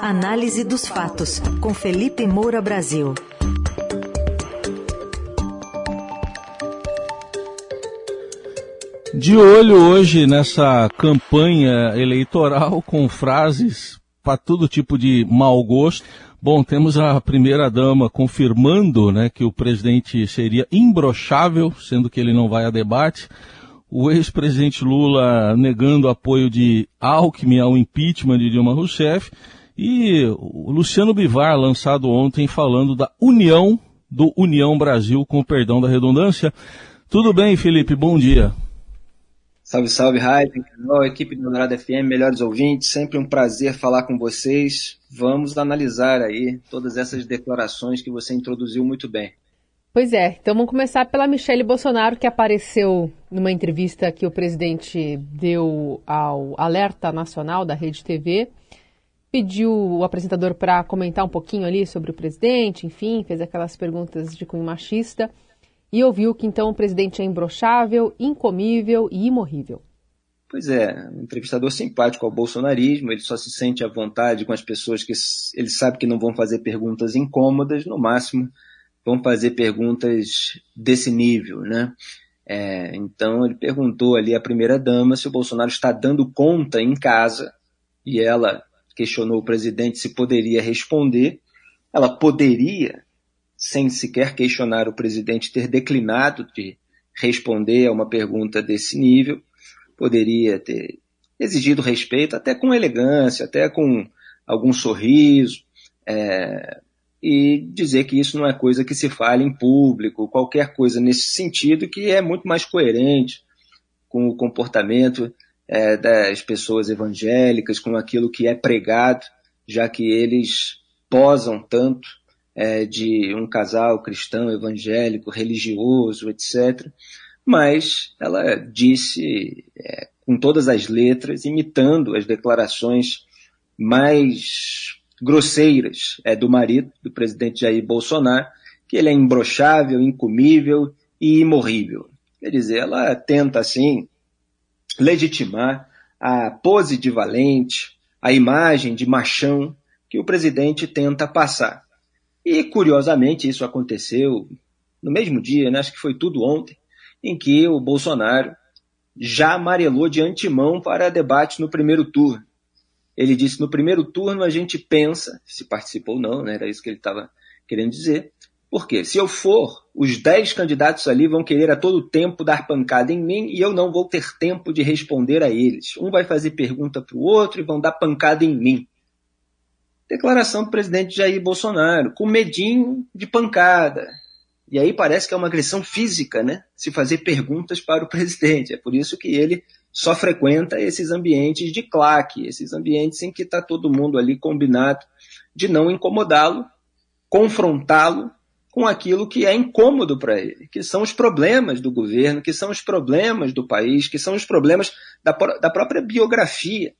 Análise dos fatos, com Felipe Moura Brasil. De olho hoje nessa campanha eleitoral com frases para todo tipo de mau gosto. Bom, temos a primeira-dama confirmando né, que o presidente seria imbrochável, sendo que ele não vai a debate. O ex-presidente Lula negando apoio de Alckmin ao impeachment de Dilma Rousseff. E o Luciano Bivar, lançado ontem, falando da união do União Brasil, com perdão da redundância. Tudo bem, Felipe? Bom dia. Salve, salve, Raiden, canal, equipe do Dourado FM, melhores ouvintes, sempre um prazer falar com vocês. Vamos analisar aí todas essas declarações que você introduziu muito bem. Pois é, então vamos começar pela Michele Bolsonaro, que apareceu numa entrevista que o presidente deu ao Alerta Nacional da Rede TV pediu o apresentador para comentar um pouquinho ali sobre o presidente, enfim, fez aquelas perguntas de cunho machista e ouviu que então o presidente é imbrochável, incomível e imorrível. Pois é, um entrevistador simpático ao bolsonarismo, ele só se sente à vontade com as pessoas que ele sabe que não vão fazer perguntas incômodas, no máximo vão fazer perguntas desse nível, né? É, então ele perguntou ali à primeira dama se o Bolsonaro está dando conta em casa e ela questionou o presidente se poderia responder. Ela poderia, sem sequer questionar o presidente, ter declinado de responder a uma pergunta desse nível, poderia ter exigido respeito, até com elegância, até com algum sorriso, é, e dizer que isso não é coisa que se fale em público, qualquer coisa nesse sentido, que é muito mais coerente com o comportamento é, das pessoas evangélicas, com aquilo que é pregado, já que eles posam tanto é, de um casal cristão, evangélico, religioso, etc. Mas ela disse é, com todas as letras, imitando as declarações mais grosseiras é, do marido, do presidente Jair Bolsonaro, que ele é imbrochável, incomível e imorrível. Quer dizer, ela tenta, assim, legitimar a pose de valente, a imagem de machão que o presidente tenta passar. E, curiosamente, isso aconteceu no mesmo dia, né? acho que foi tudo ontem, em que o Bolsonaro já amarelou de antemão para debate no primeiro turno. Ele disse: no primeiro turno a gente pensa, se participou ou não, né? era isso que ele estava querendo dizer, porque se eu for, os dez candidatos ali vão querer a todo tempo dar pancada em mim e eu não vou ter tempo de responder a eles. Um vai fazer pergunta para o outro e vão dar pancada em mim. Declaração do presidente Jair Bolsonaro, com medinho de pancada. E aí parece que é uma agressão física, né? Se fazer perguntas para o presidente. É por isso que ele só frequenta esses ambientes de claque, esses ambientes em que está todo mundo ali combinado de não incomodá-lo, confrontá-lo com aquilo que é incômodo para ele, que são os problemas do governo, que são os problemas do país, que são os problemas da, da própria biografia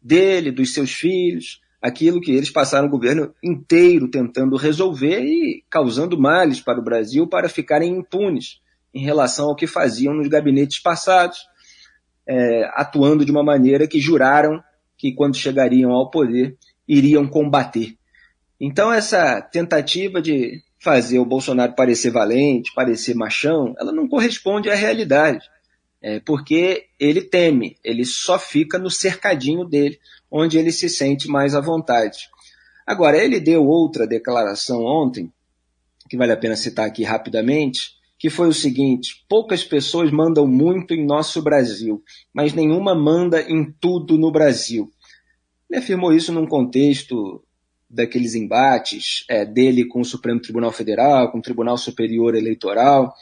dele, dos seus filhos, aquilo que eles passaram o governo inteiro tentando resolver e causando males para o Brasil para ficarem impunes em relação ao que faziam nos gabinetes passados, é, atuando de uma maneira que juraram que quando chegariam ao poder iriam combater. Então essa tentativa de fazer o Bolsonaro parecer valente, parecer machão, ela não corresponde à realidade. É, porque ele teme, ele só fica no cercadinho dele, onde ele se sente mais à vontade. Agora, ele deu outra declaração ontem, que vale a pena citar aqui rapidamente, que foi o seguinte: poucas pessoas mandam muito em nosso Brasil, mas nenhuma manda em tudo no Brasil. Ele afirmou isso num contexto daqueles embates é, dele com o Supremo Tribunal Federal, com o Tribunal Superior Eleitoral,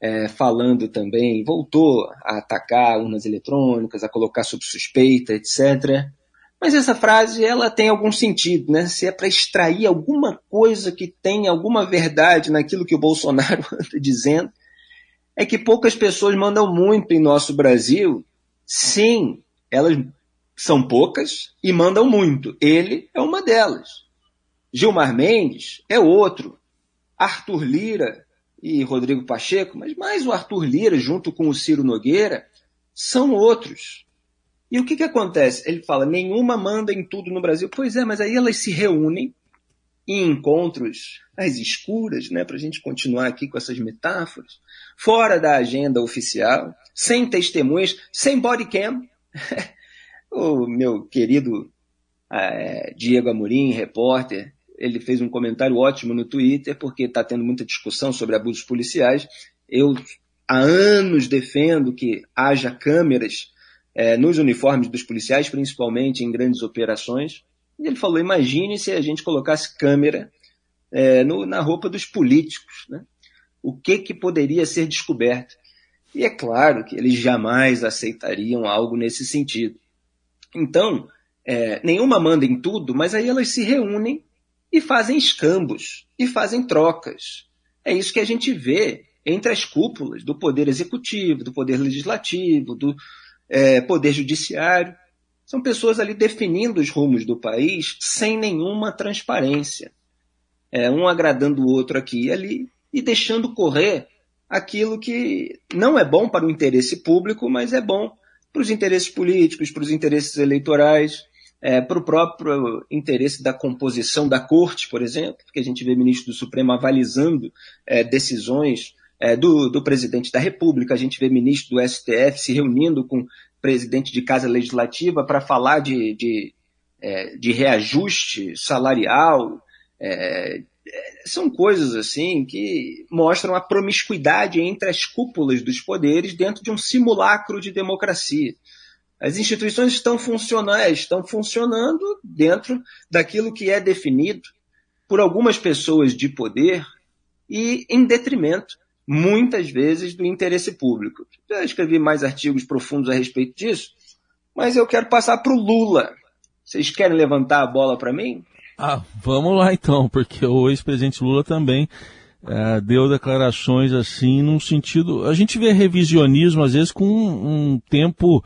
é, falando também, voltou a atacar urnas eletrônicas, a colocar sob suspeita, etc. Mas essa frase ela tem algum sentido, né? Se é para extrair alguma coisa que tem alguma verdade naquilo que o Bolsonaro anda dizendo, é que poucas pessoas mandam muito em nosso Brasil. Sim, elas são poucas e mandam muito. Ele é uma delas. Gilmar Mendes é outro. Arthur Lira e Rodrigo Pacheco, mas mais o Arthur Lira junto com o Ciro Nogueira, são outros. E o que, que acontece? Ele fala: nenhuma manda em tudo no Brasil. Pois é, mas aí elas se reúnem em encontros às escuras, né, para a gente continuar aqui com essas metáforas, fora da agenda oficial, sem testemunhas, sem bodycam. o meu querido é, Diego Amorim, repórter, ele fez um comentário ótimo no Twitter, porque está tendo muita discussão sobre abusos policiais. Eu há anos defendo que haja câmeras é, nos uniformes dos policiais, principalmente em grandes operações. E ele falou: imagine se a gente colocasse câmera é, no, na roupa dos políticos. Né? O que, que poderia ser descoberto? E é claro que eles jamais aceitariam algo nesse sentido. Então, é, nenhuma manda em tudo, mas aí elas se reúnem e fazem escambos, e fazem trocas. É isso que a gente vê entre as cúpulas do Poder Executivo, do Poder Legislativo, do é, Poder Judiciário. São pessoas ali definindo os rumos do país sem nenhuma transparência. É, um agradando o outro aqui e ali e deixando correr aquilo que não é bom para o interesse público, mas é bom para os interesses políticos, para os interesses eleitorais, é, para o próprio interesse da composição da corte, por exemplo, que a gente vê ministro do Supremo avalizando é, decisões é, do, do, presidente da República, a gente vê ministro do STF se reunindo com presidente de Casa Legislativa para falar de, de, é, de, reajuste salarial. É, é, são coisas assim que mostram a promiscuidade entre as cúpulas dos poderes dentro de um simulacro de democracia. As instituições estão funcionando, estão funcionando dentro daquilo que é definido por algumas pessoas de poder e em detrimento muitas vezes do interesse público. Já escrevi mais artigos profundos a respeito disso, mas eu quero passar para o Lula. Vocês querem levantar a bola para mim? Ah, vamos lá então, porque o ex-presidente Lula também é, deu declarações assim, num sentido. A gente vê revisionismo às vezes com um tempo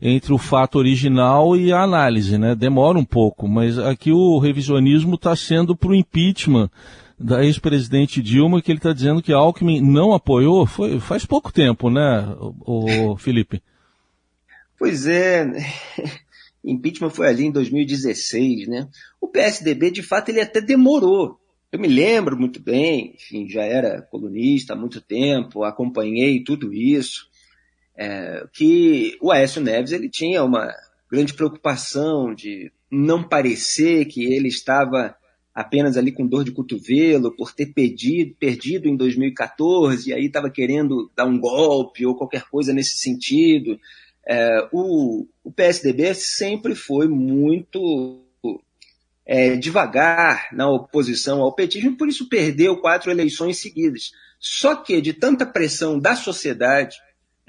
entre o fato original e a análise, né? Demora um pouco, mas aqui o revisionismo está sendo para o impeachment da ex-presidente Dilma, que ele está dizendo que Alckmin não apoiou, foi, faz pouco tempo, né, o, o Felipe? Pois é, impeachment foi ali em 2016, né? O PSDB, de fato, ele até demorou. Eu me lembro muito bem, enfim, já era colunista há muito tempo, acompanhei tudo isso, é, que o Aécio Neves ele tinha uma grande preocupação de não parecer que ele estava apenas ali com dor de cotovelo por ter pedido, perdido em 2014 e aí estava querendo dar um golpe ou qualquer coisa nesse sentido. É, o, o, PSDB sempre foi muito é, devagar na oposição ao petismo, por isso perdeu quatro eleições seguidas. Só que de tanta pressão da sociedade,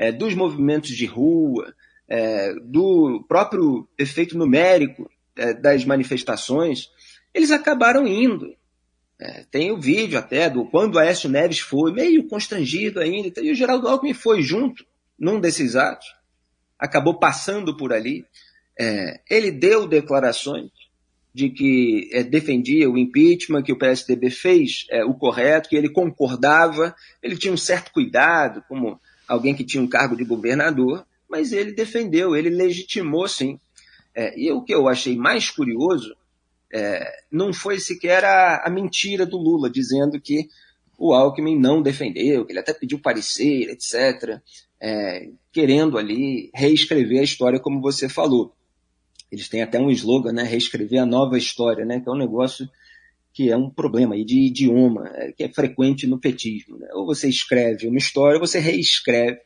é, dos movimentos de rua, é, do próprio efeito numérico é, das manifestações, eles acabaram indo. É, tem o vídeo até do quando Aécio Neves foi, meio constrangido ainda, e o Geraldo Alckmin foi junto num desses atos, acabou passando por ali. É, ele deu declarações de que é, defendia o impeachment, que o PSDB fez é, o correto, que ele concordava, ele tinha um certo cuidado, como alguém que tinha um cargo de governador, mas ele defendeu, ele legitimou sim. É, e o que eu achei mais curioso é, não foi sequer a, a, mentira do Lula, dizendo que o Alckmin não defendeu, que ele até pediu parecer, etc., é, querendo ali reescrever a história como você falou. Eles têm até um slogan, né, reescrever a nova história, né, que é um negócio que é um problema aí de idioma, é, que é frequente no petismo. Né? Ou você escreve uma história, ou você reescreve.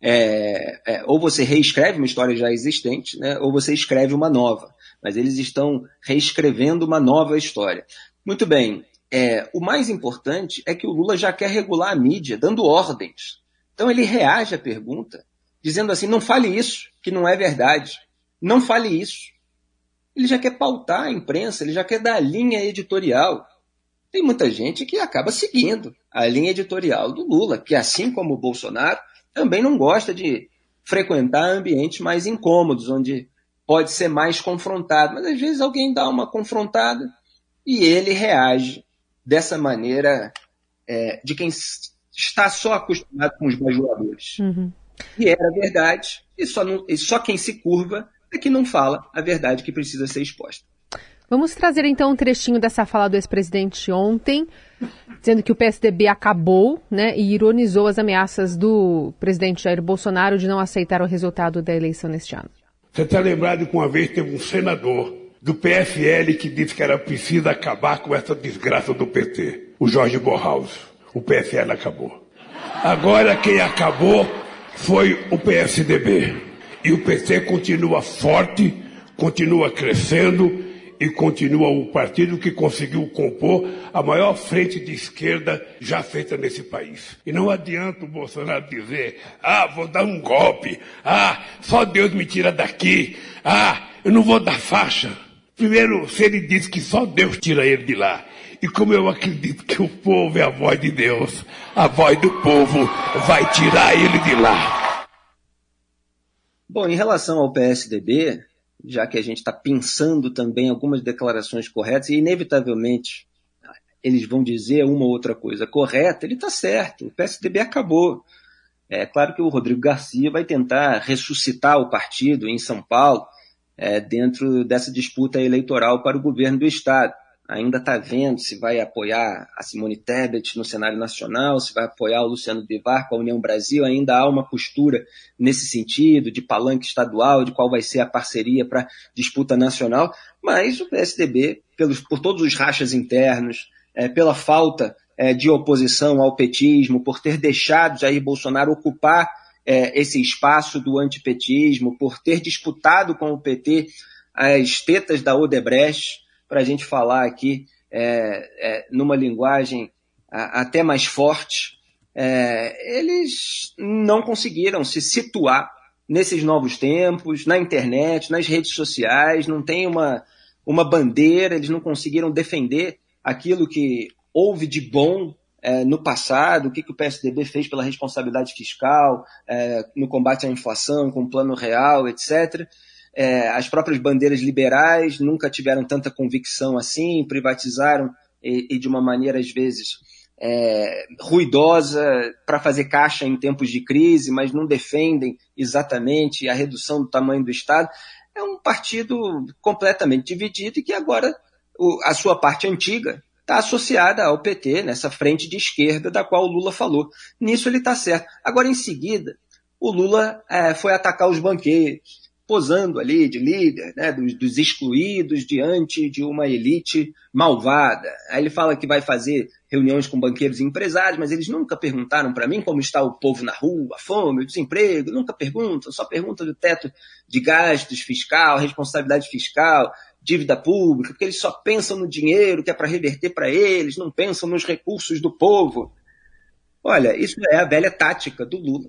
É, é, ou você reescreve uma história já existente, né? ou você escreve uma nova mas eles estão reescrevendo uma nova história. Muito bem, é, o mais importante é que o Lula já quer regular a mídia, dando ordens. Então ele reage à pergunta, dizendo assim: não fale isso, que não é verdade. Não fale isso. Ele já quer pautar a imprensa, ele já quer dar a linha editorial. Tem muita gente que acaba seguindo a linha editorial do Lula, que assim como o Bolsonaro, também não gosta de frequentar ambientes mais incômodos, onde pode ser mais confrontado, mas às vezes alguém dá uma confrontada e ele reage dessa maneira é, de quem está só acostumado com os bajuladores. Uhum. E era verdade, e só, não, e só quem se curva é que não fala a verdade que precisa ser exposta. Vamos trazer então um trechinho dessa fala do ex-presidente ontem, dizendo que o PSDB acabou, né, e ironizou as ameaças do presidente Jair Bolsonaro de não aceitar o resultado da eleição neste ano. Você está lembrado que uma vez teve um senador do PFL que disse que era preciso acabar com essa desgraça do PT, o Jorge Borhaus. O PFL acabou. Agora quem acabou foi o PSDB. E o PT continua forte, continua crescendo e continua o partido que conseguiu compor a maior frente de esquerda já feita nesse país. E não adianta o Bolsonaro dizer, ah, vou dar um golpe, ah, só Deus me tira daqui, ah, eu não vou dar faixa. Primeiro, se ele diz que só Deus tira ele de lá, e como eu acredito que o povo é a voz de Deus, a voz do povo vai tirar ele de lá. Bom, em relação ao PSDB, já que a gente está pensando também algumas declarações corretas, e inevitavelmente eles vão dizer uma ou outra coisa correta, ele está certo, o PSDB acabou. É claro que o Rodrigo Garcia vai tentar ressuscitar o partido em São Paulo é, dentro dessa disputa eleitoral para o governo do Estado ainda está vendo se vai apoiar a Simone Tebet no cenário nacional, se vai apoiar o Luciano Bivar com a União Brasil, ainda há uma postura nesse sentido, de palanque estadual, de qual vai ser a parceria para disputa nacional, mas o PSDB, pelos, por todos os rachas internos, é, pela falta é, de oposição ao petismo, por ter deixado Jair Bolsonaro ocupar é, esse espaço do antipetismo, por ter disputado com o PT as tetas da Odebrecht, para a gente falar aqui é, é, numa linguagem a, até mais forte, é, eles não conseguiram se situar nesses novos tempos, na internet, nas redes sociais, não tem uma, uma bandeira, eles não conseguiram defender aquilo que houve de bom é, no passado, o que, que o PSDB fez pela responsabilidade fiscal, é, no combate à inflação, com o plano real, etc. É, as próprias bandeiras liberais nunca tiveram tanta convicção assim, privatizaram e, e de uma maneira, às vezes, é, ruidosa para fazer caixa em tempos de crise, mas não defendem exatamente a redução do tamanho do Estado. É um partido completamente dividido e que agora o, a sua parte antiga está associada ao PT, nessa frente de esquerda da qual o Lula falou. Nisso ele está certo. Agora, em seguida, o Lula é, foi atacar os banqueiros, posando ali de líder, né, dos, dos, excluídos diante de uma elite malvada. Aí ele fala que vai fazer reuniões com banqueiros e empresários, mas eles nunca perguntaram para mim como está o povo na rua, a fome, o desemprego, nunca perguntam, só perguntam do teto de gastos fiscal, responsabilidade fiscal, dívida pública, porque eles só pensam no dinheiro que é para reverter para eles, não pensam nos recursos do povo. Olha, isso é a velha tática do Lula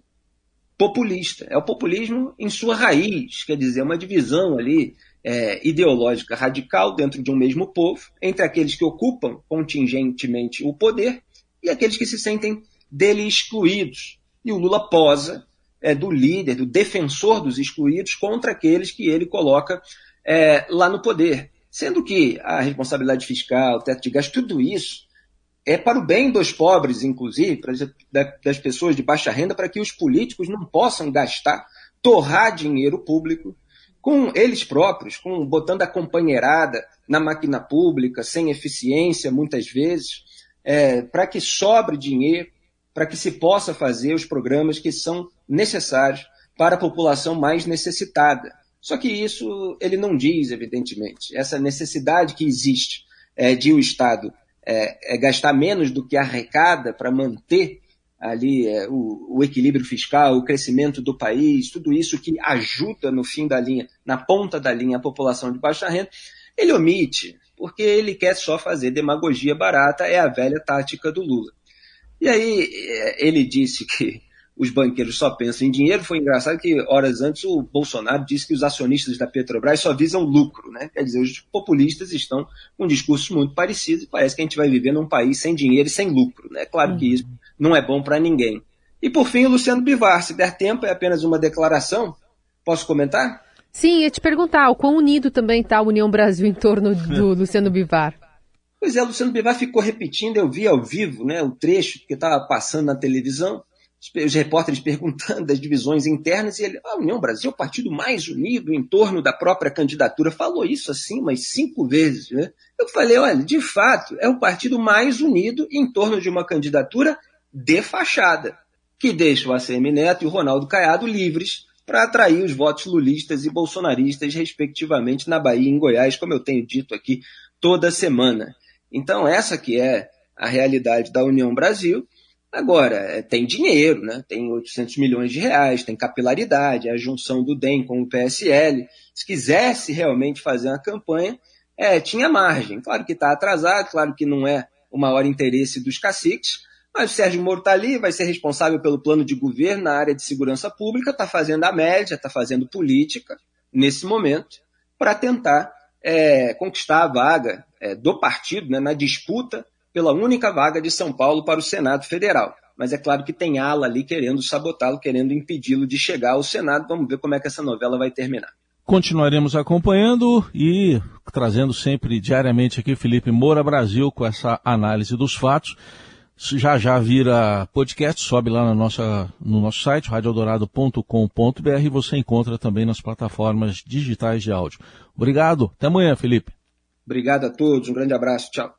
populista. É o populismo em sua raiz, quer dizer, uma divisão ali é, ideológica radical dentro de um mesmo povo, entre aqueles que ocupam contingentemente o poder e aqueles que se sentem dele excluídos. E o Lula posa é, do líder, do defensor dos excluídos contra aqueles que ele coloca é, lá no poder. Sendo que a responsabilidade fiscal, o teto de gasto, tudo isso é para o bem dos pobres, inclusive, das pessoas de baixa renda, para que os políticos não possam gastar, torrar dinheiro público com eles próprios, com botando a companheirada na máquina pública, sem eficiência, muitas vezes, é, para que sobre dinheiro, para que se possa fazer os programas que são necessários para a população mais necessitada. Só que isso ele não diz, evidentemente. Essa necessidade que existe é, de o Estado é, é gastar menos do que arrecada para manter ali é, o, o, equilíbrio fiscal, o crescimento do país, tudo isso que ajuda no fim da linha, na ponta da linha, a população de baixa renda, ele omite, porque ele quer só fazer demagogia barata, é a velha tática do Lula. E aí é, ele disse que os banqueiros só pensam em dinheiro. Foi engraçado que, horas antes, o Bolsonaro disse que os acionistas da Petrobras só visam lucro. Né? Quer dizer, os populistas estão com discursos muito parecidos e parece que a gente vai viver num país sem dinheiro e sem lucro. Né? Claro que isso não é bom para ninguém. E, por fim, o Luciano Bivar. Se der tempo, é apenas uma declaração. Posso comentar? Sim, ia te perguntar, o quão unido também está a União Brasil em torno do Luciano Bivar? Pois é, o Luciano Bivar ficou repetindo, eu vi ao vivo né, o trecho que estava passando na televisão, os repórteres perguntando das divisões internas, e ele, a União Brasil o partido mais unido em torno da própria candidatura. Falou isso assim umas cinco vezes. Né? Eu falei, olha, de fato, é o partido mais unido em torno de uma candidatura de fachada, que deixa o ACM Neto e o Ronaldo Caiado livres para atrair os votos lulistas e bolsonaristas, respectivamente, na Bahia e em Goiás, como eu tenho dito aqui toda semana. Então, essa que é a realidade da União Brasil, Agora, é, tem dinheiro, né? tem 800 milhões de reais, tem capilaridade, a junção do DEM com o PSL. Se quisesse realmente fazer uma campanha, é, tinha margem. Claro que está atrasado, claro que não é o maior interesse dos caciques, mas o Sérgio Moro está ali, vai ser responsável pelo plano de governo na área de segurança pública, está fazendo a média, está fazendo política nesse momento, para tentar é, conquistar a vaga é, do partido né, na disputa pela única vaga de São Paulo para o Senado Federal. Mas é claro que tem ala ali querendo sabotá-lo, querendo impedi-lo de chegar ao Senado. Vamos ver como é que essa novela vai terminar. Continuaremos acompanhando e trazendo sempre diariamente aqui Felipe Moura Brasil com essa análise dos fatos. Já já vira podcast, sobe lá na nossa, no nosso site, radioeldorado.com.br e você encontra também nas plataformas digitais de áudio. Obrigado, até amanhã, Felipe. Obrigado a todos, um grande abraço, tchau.